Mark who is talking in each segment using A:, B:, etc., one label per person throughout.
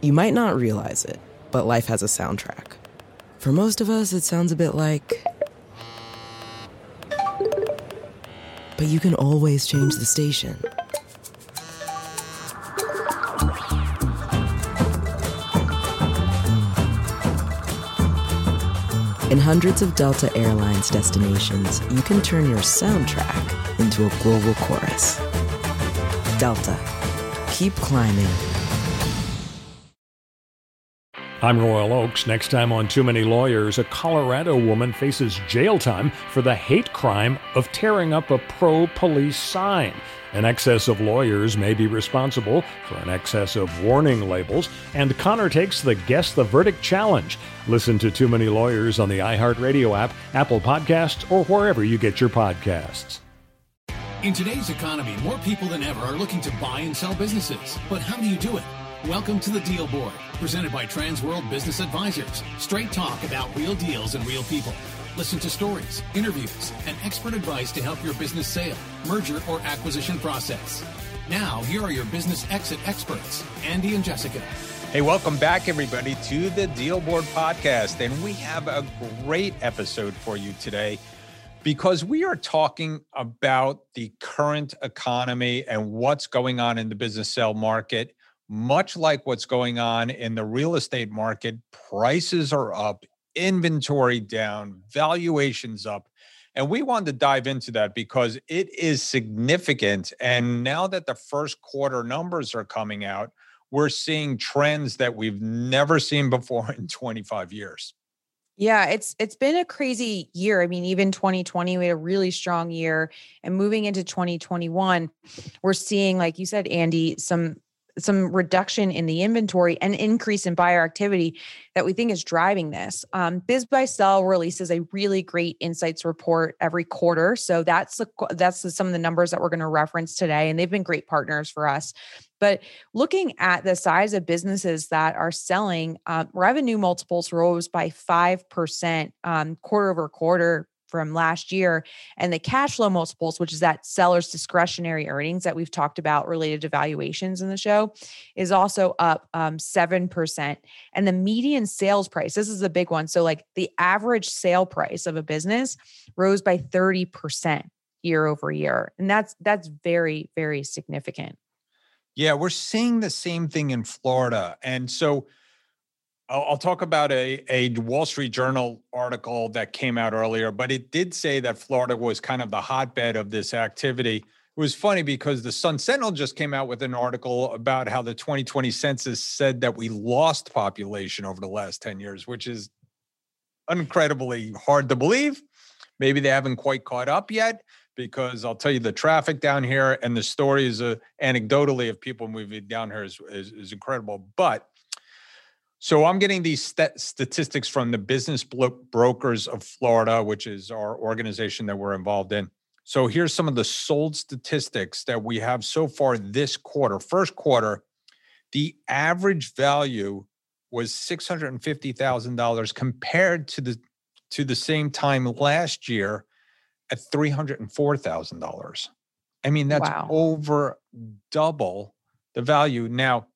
A: You might not realize it, but life has a soundtrack. For most of us, it sounds a bit like. But you can always change the station. In hundreds of Delta Airlines destinations, you can turn your soundtrack into a global chorus. Delta. Keep climbing.
B: I'm Royal Oaks. Next time on Too Many Lawyers, a Colorado woman faces jail time for the hate crime of tearing up a pro police sign. An excess of lawyers may be responsible for an excess of warning labels, and Connor takes the Guess the Verdict challenge. Listen to Too Many Lawyers on the iHeartRadio app, Apple Podcasts, or wherever you get your podcasts.
C: In today's economy, more people than ever are looking to buy and sell businesses. But how do you do it? Welcome to the Deal Board, presented by Transworld Business Advisors. Straight talk about real deals and real people. Listen to stories, interviews, and expert advice to help your business sale, merger, or acquisition process. Now, here are your business exit experts, Andy and Jessica.
D: Hey, welcome back, everybody, to the Deal Board podcast. And we have a great episode for you today because we are talking about the current economy and what's going on in the business sale market much like what's going on in the real estate market, prices are up, inventory down, valuations up. And we wanted to dive into that because it is significant. And now that the first quarter numbers are coming out, we're seeing trends that we've never seen before in 25 years.
E: Yeah, it's it's been a crazy year. I mean, even 2020 we had a really strong year and moving into 2021 we're seeing like you said Andy some some reduction in the inventory and increase in buyer activity that we think is driving this. Um, BizBuySell releases a really great insights report every quarter, so that's the, that's the, some of the numbers that we're going to reference today, and they've been great partners for us. But looking at the size of businesses that are selling, uh, revenue multiples rose by five percent um, quarter over quarter from last year and the cash flow multiples which is that seller's discretionary earnings that we've talked about related to valuations in the show is also up um, 7% and the median sales price this is a big one so like the average sale price of a business rose by 30% year over year and that's that's very very significant.
D: Yeah we're seeing the same thing in florida and so I'll, talk about a, a Wall Street Journal article that came out earlier, but it did say that Florida was kind of the hotbed of this activity. It was funny because the Sun Sentinel just came out with an article about how the 2020 census said that we lost population over the last 10 years, which is incredibly hard to believe. Maybe they haven't quite caught up yet because I'll tell you the traffic down here and the stories uh, anecdotally of people moving down here is, is, is incredible. But so I'm getting these st- statistics from the Business Brokers of Florida, which is our organization that we're involved in. So here's some of the sold statistics that we have so far this quarter. First quarter, the average value was $650,000 compared to the to the same time last year at $304,000. I mean, that's wow. over double the value. Now,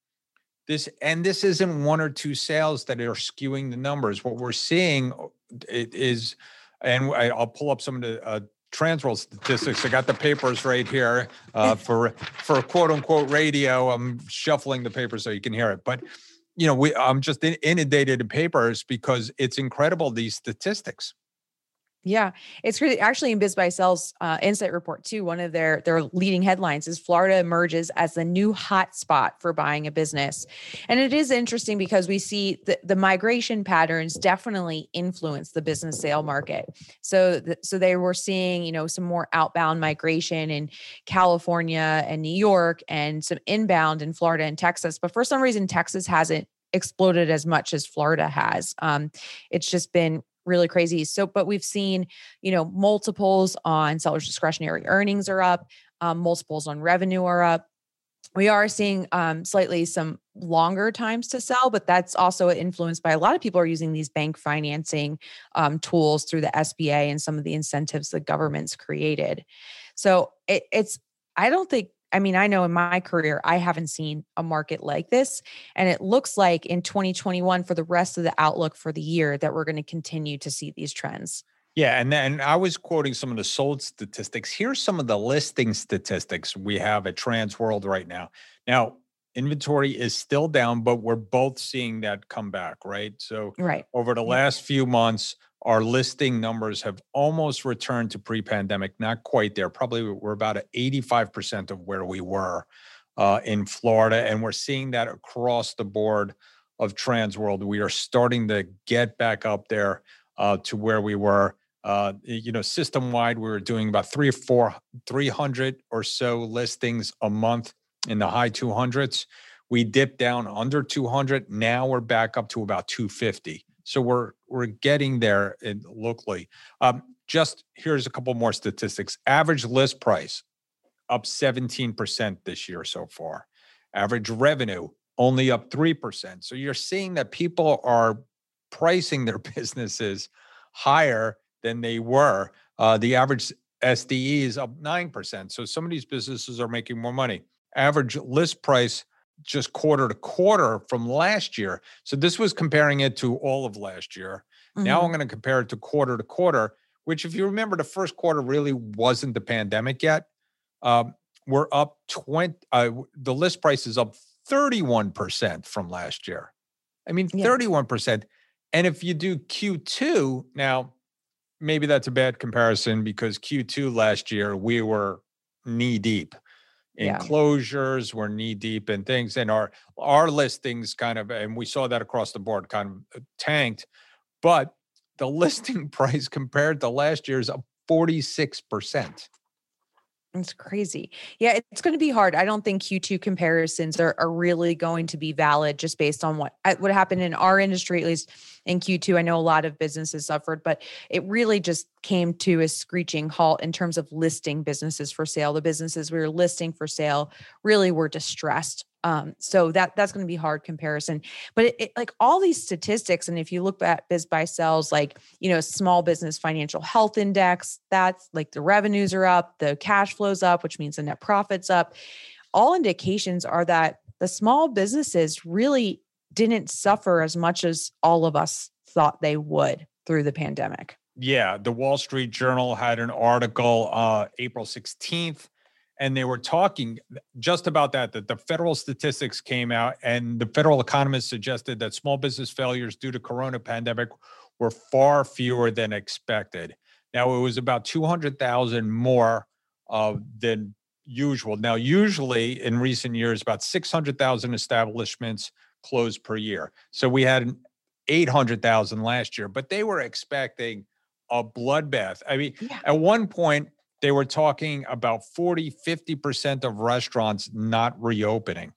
D: this and this isn't one or two sales that are skewing the numbers. What we're seeing uh, is, and I, will pull up some of the uh, Transworld statistics. I got the papers right here uh, for for quote unquote radio. I'm shuffling the papers so you can hear it, but you know, we I'm just inundated in papers because it's incredible these statistics.
E: Yeah, it's actually in biz BizBuySell's uh, insight report too. One of their their leading headlines is Florida emerges as the new hot spot for buying a business, and it is interesting because we see the, the migration patterns definitely influence the business sale market. So the, so they were seeing you know some more outbound migration in California and New York, and some inbound in Florida and Texas. But for some reason, Texas hasn't exploded as much as Florida has. Um, it's just been really crazy. So, but we've seen, you know, multiples on sellers' discretionary earnings are up, um, multiples on revenue are up. We are seeing um, slightly some longer times to sell, but that's also influenced by a lot of people are using these bank financing um, tools through the SBA and some of the incentives the government's created. So it, it's, I don't think I mean, I know in my career, I haven't seen a market like this. And it looks like in 2021, for the rest of the outlook for the year, that we're going to continue to see these trends.
D: Yeah, and then I was quoting some of the sold statistics. Here's some of the listing statistics we have at Transworld right now. Now, inventory is still down, but we're both seeing that come back, right? So,
E: right.
D: over the last few months, our listing numbers have almost returned to pre-pandemic not quite there probably we're about at 85% of where we were uh, in florida and we're seeing that across the board of Transworld. we are starting to get back up there uh, to where we were uh, you know system wide we were doing about three or four 300 or so listings a month in the high 200s we dipped down under 200 now we're back up to about 250 so we're we're getting there locally. Um, just here's a couple more statistics. Average list price up 17% this year so far. Average revenue only up 3%. So you're seeing that people are pricing their businesses higher than they were. Uh, the average SDE is up 9%. So some of these businesses are making more money. Average list price just quarter to quarter from last year. So this was comparing it to all of last year. Mm-hmm. Now I'm mm-hmm. going to compare it to quarter to quarter, which, if you remember, the first quarter really wasn't the pandemic yet. Um, we're up 20, uh, the list price is up 31% from last year. I mean, yeah. 31%. And if you do Q2, now maybe that's a bad comparison because Q2 last year we were knee deep enclosures yeah. we're knee deep in things and our our listings kind of and we saw that across the board kind of uh, tanked but the listing price compared to last year is up 46%
E: it's crazy. Yeah, it's going to be hard. I don't think Q2 comparisons are, are really going to be valid just based on what what happened in our industry, at least in Q2. I know a lot of businesses suffered, but it really just came to a screeching halt in terms of listing businesses for sale. The businesses we were listing for sale really were distressed um, so that that's going to be hard comparison. But it, it, like all these statistics, and if you look at BizBuySell's, like you know, small business financial health index, that's like the revenues are up, the cash flows up, which means the net profits up. All indications are that the small businesses really didn't suffer as much as all of us thought they would through the pandemic.
D: Yeah, the Wall Street Journal had an article uh, April 16th and they were talking just about that that the federal statistics came out and the federal economists suggested that small business failures due to corona pandemic were far fewer than expected. Now it was about 200000 more uh, than usual. Now usually in recent years about 600000 establishments closed per year. So we had 800000 last year but they were expecting a bloodbath. I mean yeah. at one point they were talking about 40, 50% of restaurants not reopening.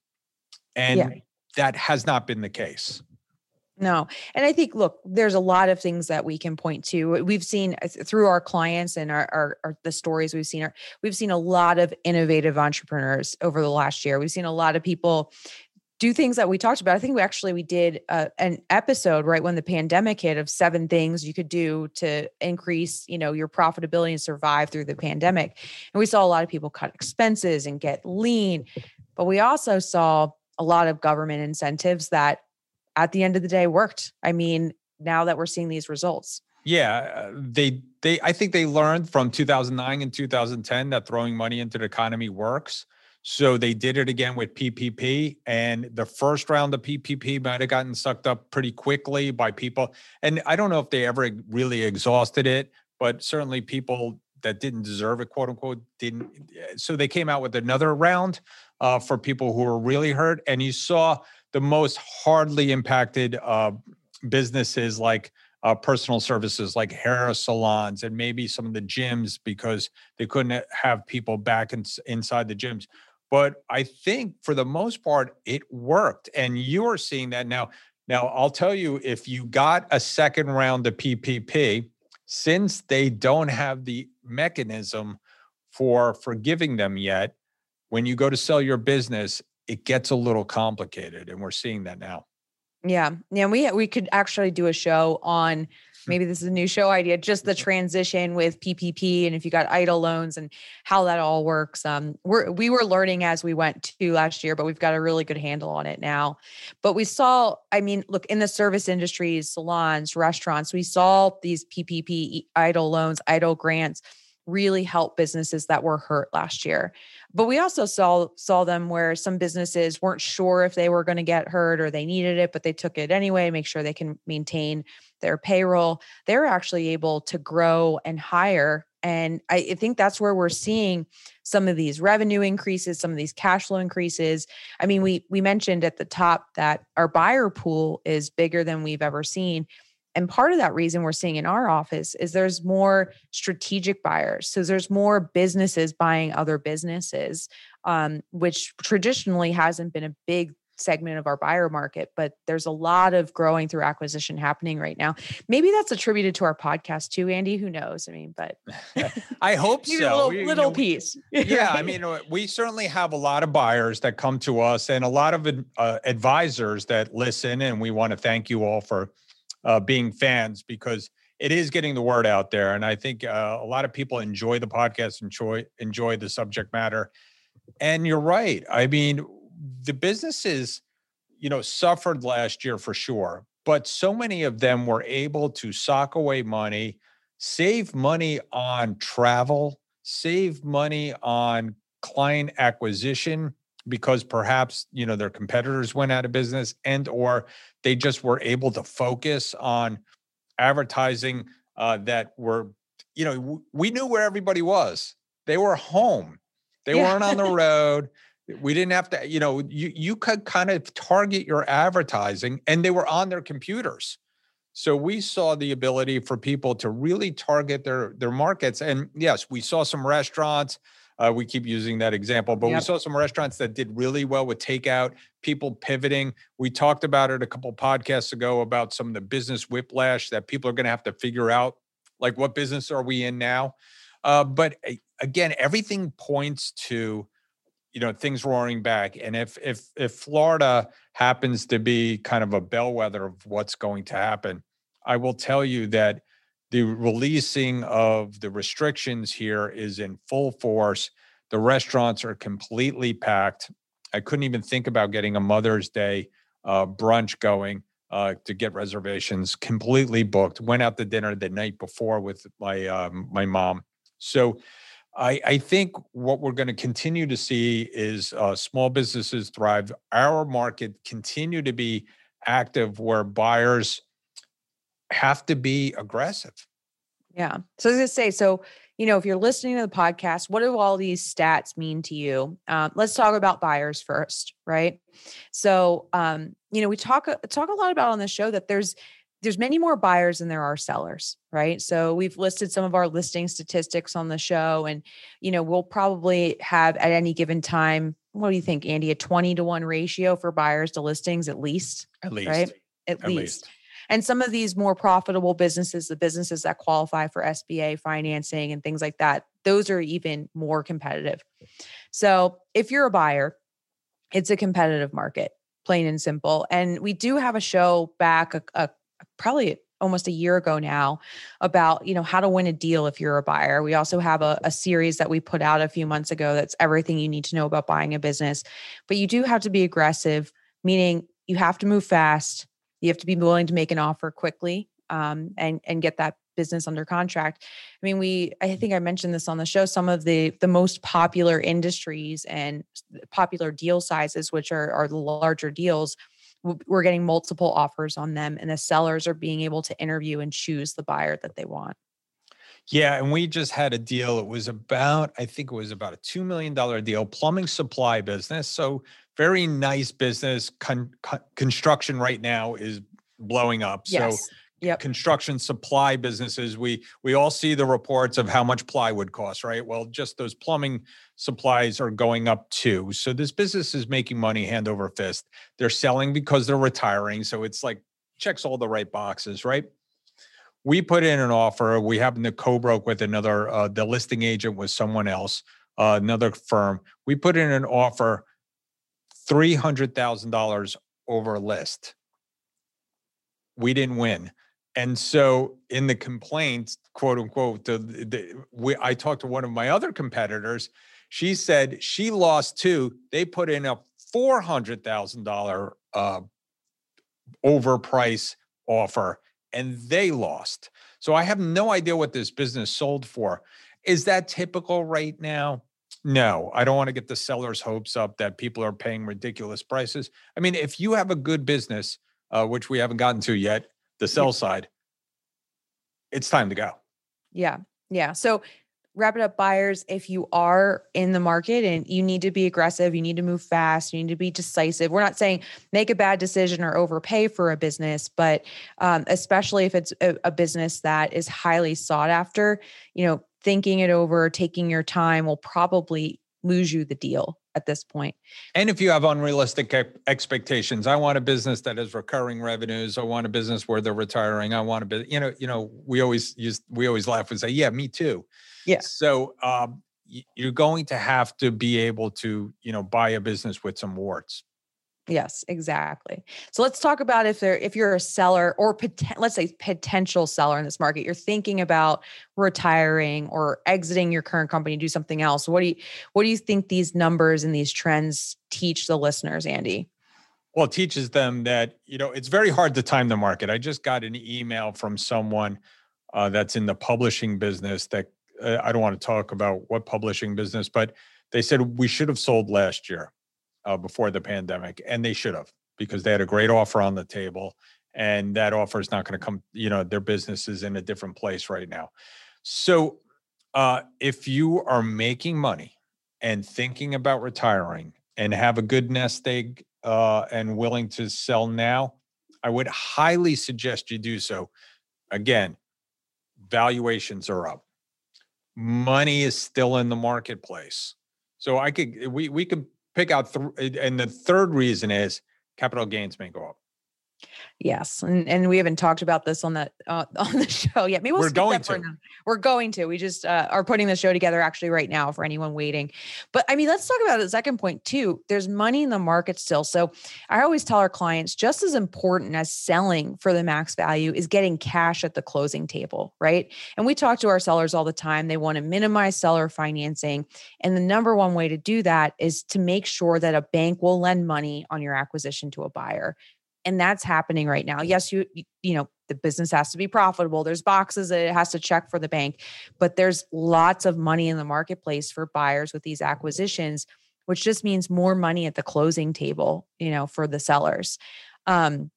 D: And yeah. that has not been the case.
E: No. And I think, look, there's a lot of things that we can point to. We've seen uh, through our clients and our, our, our the stories we've seen, we've seen a lot of innovative entrepreneurs over the last year. We've seen a lot of people do things that we talked about. I think we actually we did uh, an episode right when the pandemic hit of seven things you could do to increase, you know, your profitability and survive through the pandemic. And we saw a lot of people cut expenses and get lean, but we also saw a lot of government incentives that at the end of the day worked. I mean, now that we're seeing these results.
D: Yeah, uh, they they I think they learned from 2009 and 2010 that throwing money into the economy works. So they did it again with PPP, and the first round of PPP might have gotten sucked up pretty quickly by people. And I don't know if they ever really exhausted it, but certainly people that didn't deserve it, quote unquote, didn't. Eh, so they came out with another round uh, for people who were really hurt, and you saw the most hardly impacted uh, businesses like uh, personal services like hair salons and maybe some of the gyms because they couldn't have people back in, inside the gyms but I think for the most part, it worked. And you're seeing that now. Now, I'll tell you if you got a second round of PPP, since they don't have the mechanism for forgiving them yet, when you go to sell your business, it gets a little complicated. And we're seeing that now.
E: Yeah. Yeah. We we could actually do a show on maybe this is a new show idea, just the mm-hmm. transition with PPP and if you got EIDL loans and how that all works. Um, we're, we were learning as we went to last year, but we've got a really good handle on it now. But we saw, I mean, look, in the service industries, salons, restaurants, we saw these PPP EIDL loans, EIDL grants really help businesses that were hurt last year. But we also saw saw them where some businesses weren't sure if they were going to get hurt or they needed it, but they took it anyway, make sure they can maintain their payroll. They're actually able to grow and hire. And I think that's where we're seeing some of these revenue increases, some of these cash flow increases. I mean, we we mentioned at the top that our buyer pool is bigger than we've ever seen. And part of that reason we're seeing in our office is there's more strategic buyers. So there's more businesses buying other businesses, um, which traditionally hasn't been a big segment of our buyer market, but there's a lot of growing through acquisition happening right now. Maybe that's attributed to our podcast too, Andy. Who knows? I mean, but
D: I hope so.
E: Little, we, little you know, piece.
D: yeah, I mean, uh, we certainly have a lot of buyers that come to us and a lot of uh, advisors that listen, and we want to thank you all for uh, being fans because it is getting the word out there. And I think uh, a lot of people enjoy the podcast, enjoy enjoy the subject matter. And you're right. I mean, the businesses, you know, suffered last year for sure, but so many of them were able to sock away money, save money on travel, save money on client acquisition because perhaps you know their competitors went out of business and or they just were able to focus on advertising uh, that were you know w- we knew where everybody was. They were home. They yeah. weren't on the road. We didn't have to you know you you could kind of target your advertising and they were on their computers. So we saw the ability for people to really target their their markets. And yes we saw some restaurants uh, we keep using that example, but yep. we saw some restaurants that did really well with takeout, people pivoting. We talked about it a couple podcasts ago about some of the business whiplash that people are going to have to figure out, like what business are we in now? Uh, but again, everything points to you know things roaring back and if if if florida happens to be kind of a bellwether of what's going to happen i will tell you that the releasing of the restrictions here is in full force. The restaurants are completely packed. I couldn't even think about getting a Mother's Day uh, brunch going uh, to get reservations. Completely booked. Went out to dinner the night before with my um, my mom. So I, I think what we're going to continue to see is uh, small businesses thrive. Our market continue to be active, where buyers have to be aggressive.
E: Yeah. So I was going to say, so, you know, if you're listening to the podcast, what do all these stats mean to you? Um, let's talk about buyers first, right? So, um, you know, we talk uh, talk a lot about on the show that there's there's many more buyers than there are sellers, right? So we've listed some of our listing statistics on the show, and you know, we'll probably have at any given time. What do you think, Andy? A twenty to one ratio for buyers to listings, at least.
D: At least.
E: Right. At, at least. least. And some of these more profitable businesses, the businesses that qualify for SBA financing and things like that, those are even more competitive. So if you're a buyer, it's a competitive market, plain and simple. And we do have a show back a, a probably almost a year ago now about you know how to win a deal if you're a buyer we also have a, a, series that we put out a few months ago that's everything you need to know about buying a business but you do have to be aggressive meaning you have to move fast you have to be willing to make an offer quickly um, and and get that business under contract. I mean, we I think I mentioned this on the show. Some of the the most popular industries and popular deal sizes, which are are the larger deals, we're getting multiple offers on them, and the sellers are being able to interview and choose the buyer that they want.
D: Yeah, and we just had a deal. It was about, I think it was about a $2 million deal, plumbing supply business. So very nice business. Con- con- construction right now is blowing up.
E: Yes.
D: So yep. construction supply businesses, we we all see the reports of how much plywood costs, right? Well, just those plumbing supplies are going up too. So this business is making money hand over fist. They're selling because they're retiring. So it's like checks all the right boxes, right? We put in an offer. We happen to co-broke with another. Uh, the listing agent was someone else, uh, another firm. We put in an offer three hundred thousand dollars over list. we didn't win. And so in the complaints, quote unquote, the, the, we, I talked to one of my other competitors. She said she lost two. They put in a four hundred thousand dollar uh, overprice offer, and they lost. So I have no idea what this business sold for. Is that typical right now? No, I don't want to get the seller's hopes up that people are paying ridiculous prices. I mean, if you have a good business, uh, which we haven't gotten to yet, the sell side, it's time to go.
E: Yeah. Yeah. So wrap it up buyers if you are in the market and you need to be aggressive you need to move fast you need to be decisive we're not saying make a bad decision or overpay for a business but um, especially if it's a, a business that is highly sought after you know thinking it over taking your time will probably lose you the deal at this point.
D: And if you have unrealistic expectations, I want a business that has recurring revenues. I want a business where they're retiring. I want a bit, you know, you know, we always use, we always laugh and say, yeah, me too.
E: Yeah.
D: So um, you're going to have to be able to, you know, buy a business with some warts.
E: Yes, exactly. So let's talk about if there if you're a seller or poten- let's say potential seller in this market, you're thinking about retiring or exiting your current company, do something else. What do you what do you think these numbers and these trends teach the listeners, Andy?
D: Well, it teaches them that you know it's very hard to time the market. I just got an email from someone uh, that's in the publishing business that uh, I don't want to talk about what publishing business, but they said we should have sold last year uh, before the pandemic, and they should have because they had a great offer on the table, and that offer is not going to come. You know, their business is in a different place right now. So, uh, if you are making money and thinking about retiring and have a good nest egg uh, and willing to sell now, I would highly suggest you do so. Again, valuations are up. Money is still in the marketplace. So I could we we could pick out th- and the third reason is capital gains may go up.
E: Yes, and and we haven't talked about this on that uh, on the show yet. Maybe we'll
D: we're going to.
E: We're going to. We just uh, are putting the show together actually right now for anyone waiting. But I mean, let's talk about the second point too. There's money in the market still. So I always tell our clients just as important as selling for the max value is getting cash at the closing table, right? And we talk to our sellers all the time. They want to minimize seller financing, and the number one way to do that is to make sure that a bank will lend money on your acquisition to a buyer and that's happening right now. Yes you you know the business has to be profitable. There's boxes that it has to check for the bank but there's lots of money in the marketplace for buyers with these acquisitions which just means more money at the closing table you know for the sellers. Um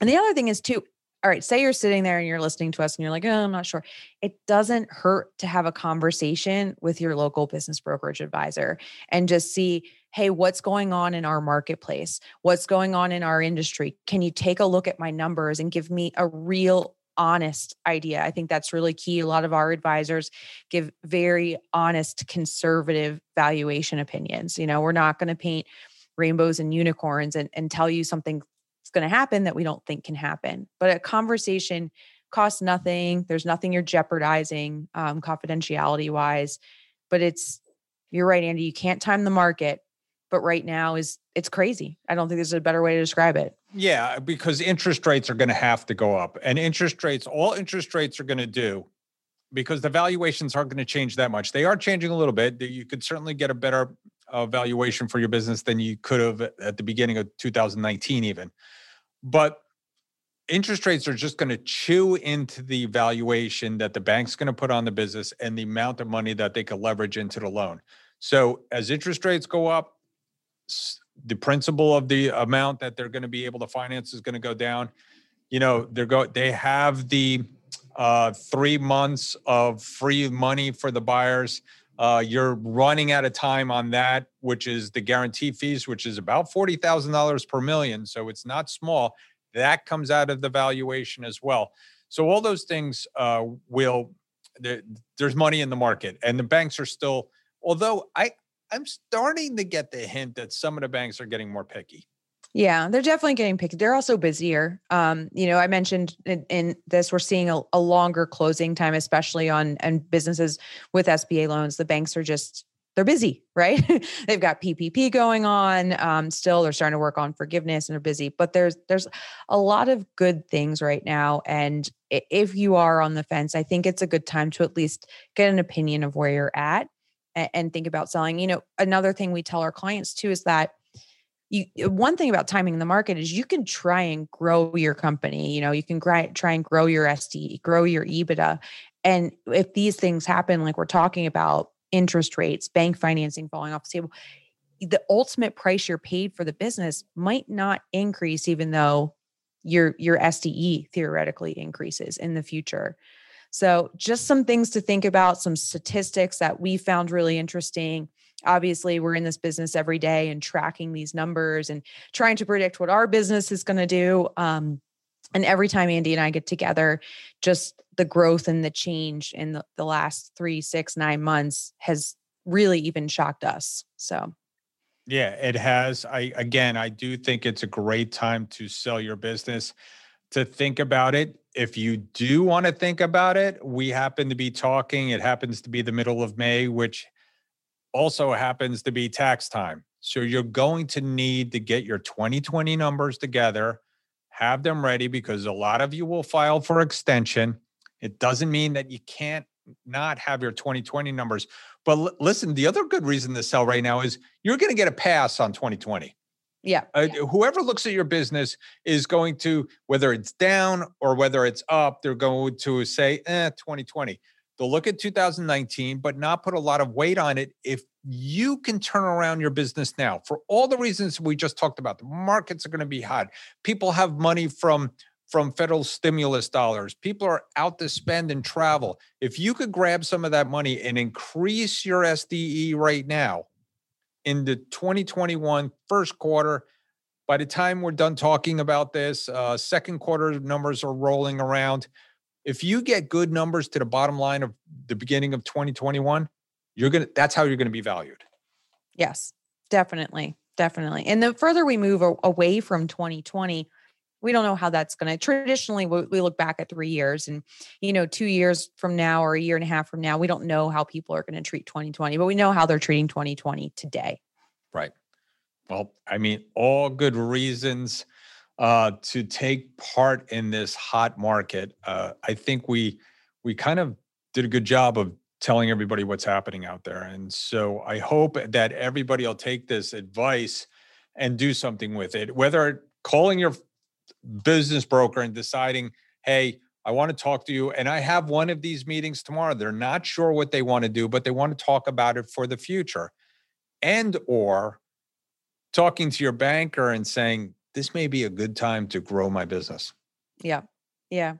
E: and the other thing is too all right, say you're sitting there and you're listening to us and you're like, oh, I'm not sure. It doesn't hurt to have a conversation with your local business brokerage advisor and just see, hey, what's going on in our marketplace? What's going on in our industry? Can you take a look at my numbers and give me a real honest idea. I think that's really key. A lot of our advisors give very honest, conservative valuation opinions. You know, we're not going to paint rainbows and unicorns and, and tell you something's going to happen that we don't think can happen. But a conversation costs nothing. There's nothing you're jeopardizing um, confidentiality wise. But it's, you're right, Andy, you can't time the market but right now is it's crazy. I don't think there's a better way to describe it.
D: Yeah, because interest rates are going to have to go up. And interest rates, all interest rates are going to do because the valuations aren't going to change that much. They are changing a little bit. You could certainly get a better uh, valuation for your business than you could have at the beginning of 2019 even. But interest rates are just going to chew into the valuation that the bank's going to put on the business and the amount of money that they could leverage into the loan. So as interest rates go up, the principal of the amount that they're going to be able to finance is going to go down. You know, they're go they have the uh, three months of free money for the buyers. Uh, you're running out of time on that, which is the guarantee fees, which is about forty thousand dollars per million. So it's not small. That comes out of the valuation as well. So all those things uh, will. There, there's money in the market, and the banks are still. Although I I'm starting to get the hint that some of the banks are getting more picky.
E: Yeah, they're definitely getting picky. They're also busier. Um, you know, I mentioned in, in this, we're seeing a, a, longer closing time, especially on and businesses with SBA loans. The banks are just they're busy, right? They've got PPP going on. Um, still, they're starting to work on forgiveness and they're busy. But there's there's a lot of good things right now. And if you are on the fence, I think it's a good time to at least get an opinion of where you're at and, and think about selling. You know, another thing we tell our clients too is that you uh, one thing about timing the market is you can try and grow your company you know you can try and grow your sd grow your ebitda and if these things happen like we're talking about interest rates, bank financing falling off the table, the ultimate price you're paid for the business might not increase even though your your SDE theoretically increases in the future. So just some things to think about, some statistics that we found really interesting. Obviously, we're in this business every day and tracking these numbers and trying to predict what our business is going to do. Um, and every time Andy and I get together, just the growth and the change in the, the last three, six, nine months has really even shocked us. So,
D: yeah, it has. I, again, I do think it's a great time to sell your business, to think about it. If you do want to think about it, we happen to be talking, it happens to be the middle of May, which also happens to be tax time. So, you're going to need to get your 2020 numbers together have them ready because a lot of you will file for extension. It doesn't mean that you can't not have your 2020 numbers. But l- listen, the other good reason to sell right now is you're going to get a pass on 2020.
E: Yeah.
D: Uh, Whoever looks at your business is going to, whether it's down or whether it's up, they're going to say, eh, 2020. They'll look at 2019, but not put a lot of weight on it if you can turn around your business now for all the reasons we just talked about. The markets are going to be hot. People have money from from federal stimulus dollars. People are out to spend and travel. If you could grab some of that money and increase your SDE right now in the 2021 first quarter, by the time we're done talking about this, uh, second quarter numbers are rolling around. If you get good numbers to the bottom line of the beginning of 2021, you're to that's how you're to be valued.
E: Yes definitely definitely. And the further we move away from 2020 we don't know how that's going to traditionally we look back at three years and you know two years from now or a year and a half from now we don't know how people are going to treat 2020 but we know how they're treating 2020 today
D: right well i mean all good reasons uh, to take part in this hot market uh, i think we we kind of did a good job of telling everybody what's happening out there. And so I hope that everybody will take this advice and do something with it, whether calling your business broker and deciding, hey, I want to talk to you. And I have one of these meetings tomorrow. They're not sure what they want to do, but they want to talk about it for the future. And or talking to your banker and saying, this may be a good time to grow my business.
E: Yeah. Yeah.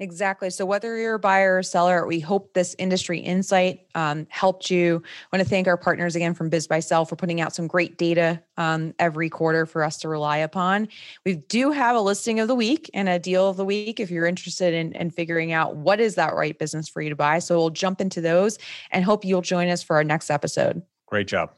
E: Exactly. So whether you're a buyer or seller, we hope this industry insight um, helped you. I want to thank our partners again from BizBuySell for putting out some great data um, every quarter for us to rely upon. We do have a listing of the week and a deal of the week if you're interested in, in figuring out what is that right business for you to buy. So we'll jump into those and hope you'll join us for our next episode.
D: Great job.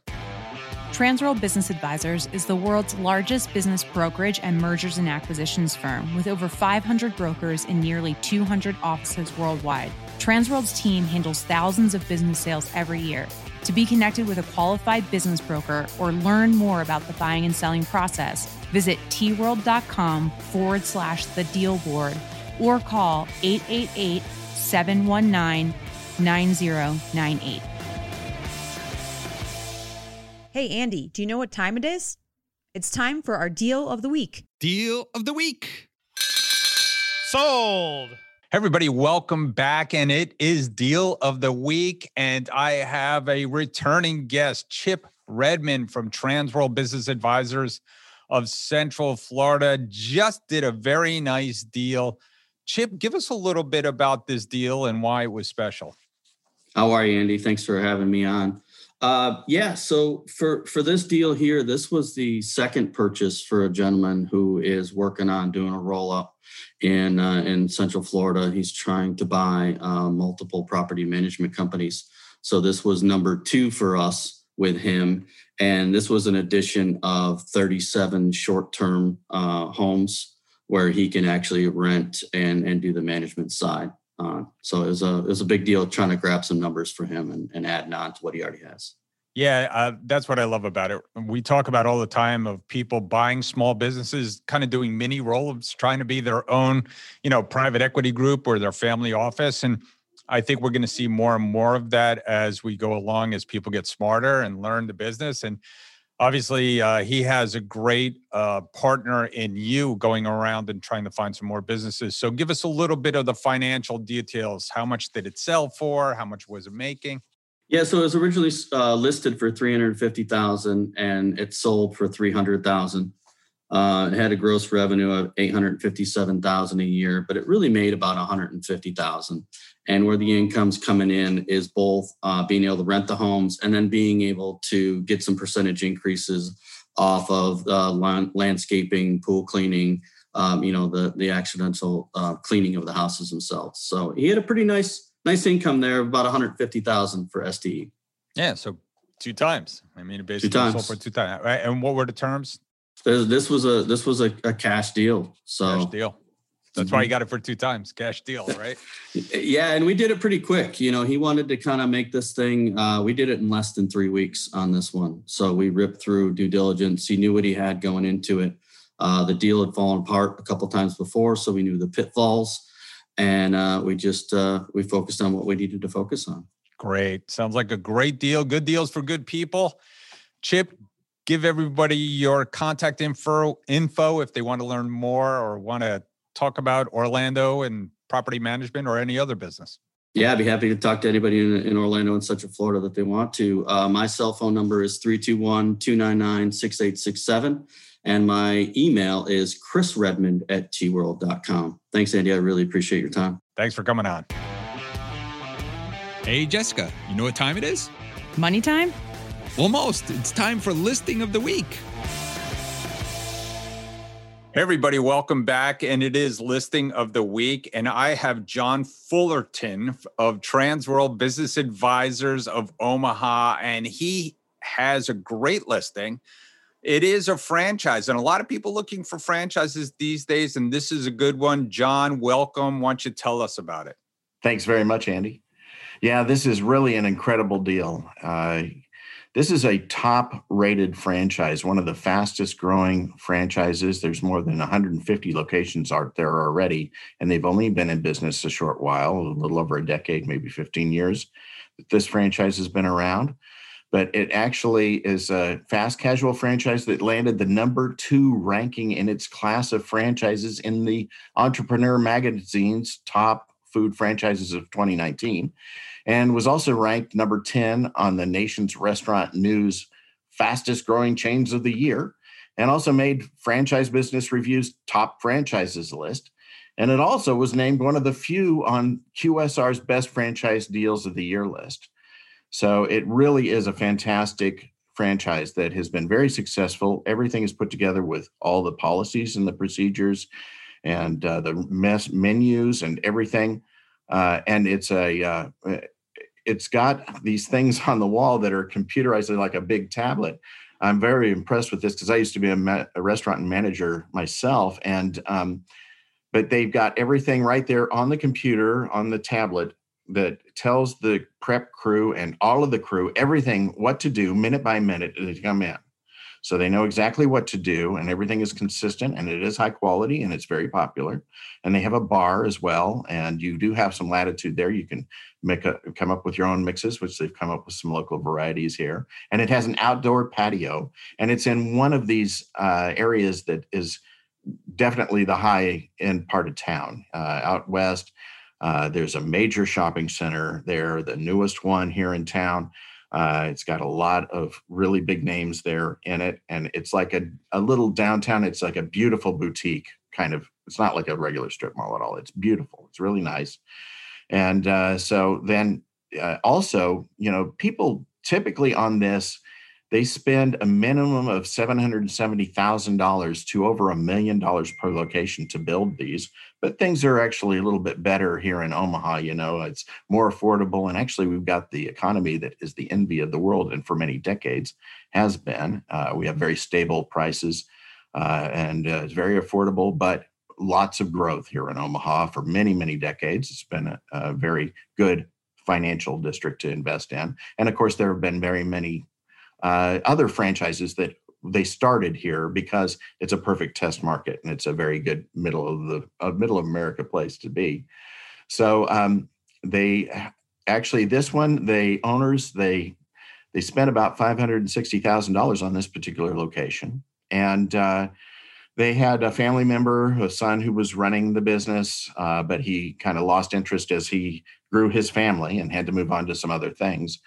F: Transworld Business Advisors is the world's largest business brokerage and mergers and acquisitions firm with over 500 brokers in nearly 200 offices worldwide. Transworld's team handles thousands of business sales every year. To be connected with a qualified business broker or learn more about the buying and selling process, visit tworld.com forward slash the deal board or call 888 719 9098.
G: Hey, Andy, do you know what time it is? It's time for our deal of the week.
H: Deal of the week. Sold. Hey
D: everybody, welcome back. And it is Deal of the Week. And I have a returning guest, Chip Redman from Transworld Business Advisors of Central Florida. Just did a very nice deal. Chip, give us a little bit about this deal and why it was special.
I: How are you, Andy? Thanks for having me on. Uh, yeah. So for for this deal here, this was the second purchase for a gentleman who is working on doing a roll up in uh, in Central Florida. He's trying to buy uh, multiple property management companies. So this was number two for us with him, and this was an addition of 37 short term uh, homes where he can actually rent and and do the management side. Uh, so it was a it was a big deal trying to grab some numbers for him and, and adding on to what he already has.
D: Yeah, uh, that's what I love about it. We talk about all the time of people buying small businesses, kind of doing mini roll-ups, trying to be their own, you know, private equity group or their family office. And I think we're going to see more and more of that as we go along, as people get smarter and learn the business. And obviously, uh, he has a great uh, partner in you going around and trying to find some more businesses. So, give us a little bit of the financial details. How much did it sell for? How much was it making?
I: Yeah, so it was originally uh, listed for three hundred fifty thousand, and it sold for three hundred thousand. Uh, it had a gross revenue of eight hundred fifty-seven thousand a year, but it really made about one hundred and fifty thousand. And where the income's coming in is both uh, being able to rent the homes and then being able to get some percentage increases off of uh, landscaping, pool cleaning, um, you know, the the accidental uh, cleaning of the houses themselves. So he had a pretty nice nice income there about 150,000 for SDE.
D: Yeah, so two times. I mean, it basically sold for two times. Right? And what were the terms?
I: This was a this was a, a cash deal. So
D: cash deal. That's why you mm-hmm. got it for two times, cash deal, right?
I: yeah, and we did it pretty quick. You know, he wanted to kind of make this thing. Uh, we did it in less than three weeks on this one. So we ripped through due diligence. He knew what he had going into it. Uh, the deal had fallen apart a couple times before, so we knew the pitfalls and uh, we just uh, we focused on what we needed to focus on.
D: Great, sounds like a great deal. Good deals for good people. Chip, give everybody your contact info info if they want to learn more or want to talk about Orlando and property management or any other business.
I: Yeah, I'd be happy to talk to anybody in, in Orlando and Central Florida that they want to. Uh, my cell phone number is 321 299 6867. And my email is chrisredmond at tworld.com. Thanks, Andy. I really appreciate your time.
D: Thanks for coming on.
H: Hey, Jessica, you know what time it is?
F: Money time?
H: Almost. It's time for listing of the week.
D: Hey everybody, welcome back. And it is listing of the week. And I have John Fullerton of Transworld Business Advisors of Omaha. And he has a great listing it is a franchise and a lot of people looking for franchises these days and this is a good one john welcome why don't you tell us about it
J: thanks very much andy yeah this is really an incredible deal uh, this is a top rated franchise one of the fastest growing franchises. There's more than 150 locations out there already and they've only been in business a short while a little over a decade maybe 15 years this franchise has been around. But it actually is a fast casual franchise that landed the number two ranking in its class of franchises in the Entrepreneur Magazine's top food franchises of 2019, and was also ranked number 10 on the nation's restaurant news fastest growing chains of the year, and also made Franchise Business Review's top franchises list. And it also was named one of the few on QSR's best franchise deals of the year list. So it really is a fantastic franchise that has been very successful. Everything is put together with all the policies and the procedures and uh, the menus and everything. Uh, and it's a uh, it's got these things on the wall that are computerized like a big tablet. I'm very impressed with this because I used to be a, ma- a, restaurant manager myself, and um, but they've got everything right there on the computer on the tablet that tells the prep crew and all of the crew everything what to do minute by minute to come in. So they know exactly what to do, and everything is consistent, and it is high quality, and it's very popular. And they have a bar as well, and you do have some latitude there. You can make a come up with your own mixes, which they've come up with some local varieties here. And it has an outdoor patio, and it's in one of these uh, areas that is definitely the high end part of town, uh, out west. Uh, there's a major shopping center there, the newest one here in town. Uh, it's got a lot of really big names there in it. And it's like a, a little downtown, it's like a beautiful boutique kind of. It's not like a regular strip mall at all. It's beautiful. It's really nice. And uh, so then uh, also, you know, people typically on this, they spend a minimum of $770,000 to over a million dollars per location to build these. But things are actually a little bit better here in Omaha. You know, it's more affordable. And actually, we've got the economy that is the envy of the world and for many decades has been. Uh, we have very stable prices uh, and uh, it's very affordable, but lots of growth here in Omaha for many, many decades. It's been a, a very good financial district to invest in. And of course, there have been very many uh, other franchises that they started here because it's a perfect test market and it's a very good middle of the uh, middle of America place to be. So um, they actually this one the owners they they spent about five hundred and sixty thousand dollars on this particular location and. Uh, they had a family member, a son who was running the business, uh, but he kind of lost interest as he grew his family and had to move on to some other things.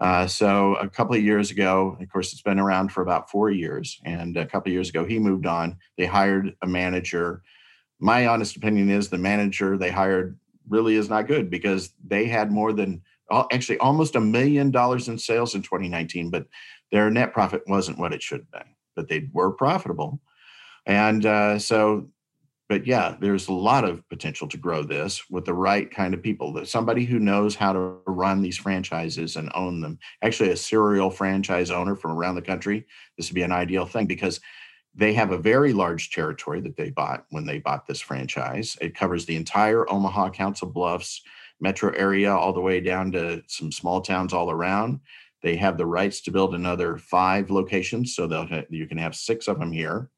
J: Uh, so a couple of years ago, of course, it's been around for about four years, and a couple of years ago, he moved on. They hired a manager. My honest opinion is the manager they hired really is not good because they had more than actually almost a million dollars in sales in 2019, but their net profit wasn't what it should have been. But they were profitable. And uh, so, but yeah, there's a lot of potential to grow this with the right kind of people. Somebody who knows how to run these franchises and own them. Actually, a serial franchise owner from around the country. This would be an ideal thing because they have a very large territory that they bought when they bought this franchise. It covers the entire Omaha, Council Bluffs metro area, all the way down to some small towns all around. They have the rights to build another five locations, so they'll you can have six of them here.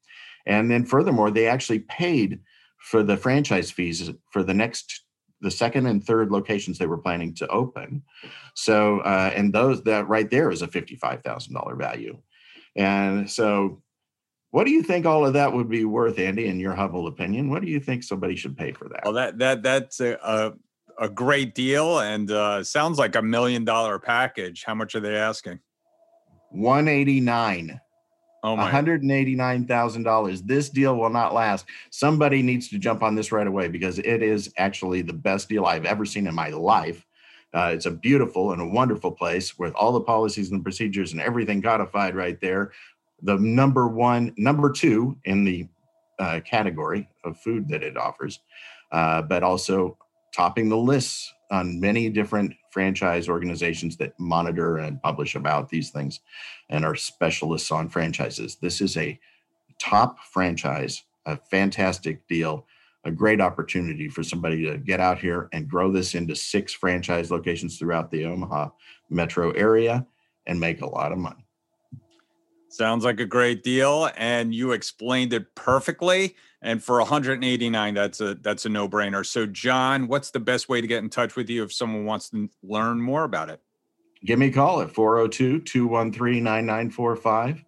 J: And then furthermore, they actually paid for the franchise fees for the next the second and third locations they were planning to open. So uh, and those that right there is a fifty-five thousand dollar value. And so what do you think all of that would be worth, Andy, in your humble opinion? What do you think somebody should pay for that?
D: Well, that that that's a a, a great deal and uh, sounds like a million dollar package. How much are they asking?
J: 189. Oh my. $189,000. This deal will not last. Somebody needs to jump on this right away because it is actually the best deal I've ever seen in my life. Uh, it's a beautiful and a wonderful place with all the policies and procedures and everything codified right there. The number one, number two in the uh, category of food that it offers, uh, but also topping the lists on many different franchise organizations that monitor and publish about these things and are specialists on franchises. This is a top franchise, a fantastic deal, a great opportunity for somebody to get out here and grow this into six franchise locations throughout the Omaha metro area and make a lot of money.
D: Sounds like a great deal, and you explained it perfectly. And for 189, that's a that's a no brainer. So, John, what's the best way to get in touch with you if someone wants to learn more about it?
J: Give me a call at 402 213 9945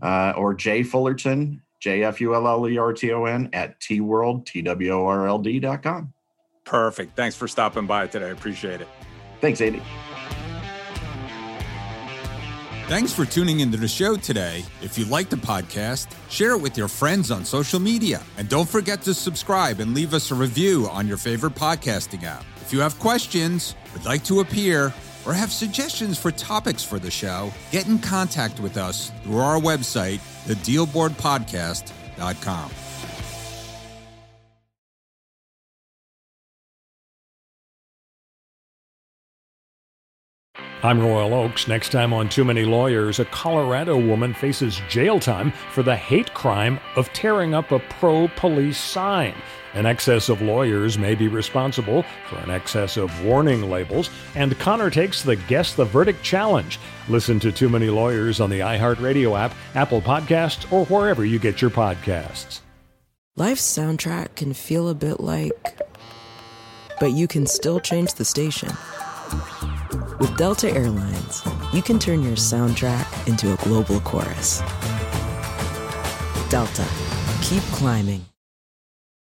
J: uh, or Jay Fullerton, J F U L L E R T O N, at T World, T W O R L D.com.
D: Perfect. Thanks for stopping by today. I appreciate it.
J: Thanks, Andy.
H: Thanks for tuning into the show today. If you like the podcast, share it with your friends on social media. And don't forget to subscribe and leave us a review on your favorite podcasting app. If you have questions, would like to appear, or have suggestions for topics for the show, get in contact with us through our website, thedealboardpodcast.com.
B: I'm Royal Oaks. Next time on Too Many Lawyers, a Colorado woman faces jail time for the hate crime of tearing up a pro police sign. An excess of lawyers may be responsible for an excess of warning labels, and Connor takes the Guess the Verdict challenge. Listen to Too Many Lawyers on the iHeartRadio app, Apple Podcasts, or wherever you get your podcasts.
A: Life's soundtrack can feel a bit like, but you can still change the station with Delta Airlines, you can turn your soundtrack into a global chorus. Delta, keep climbing.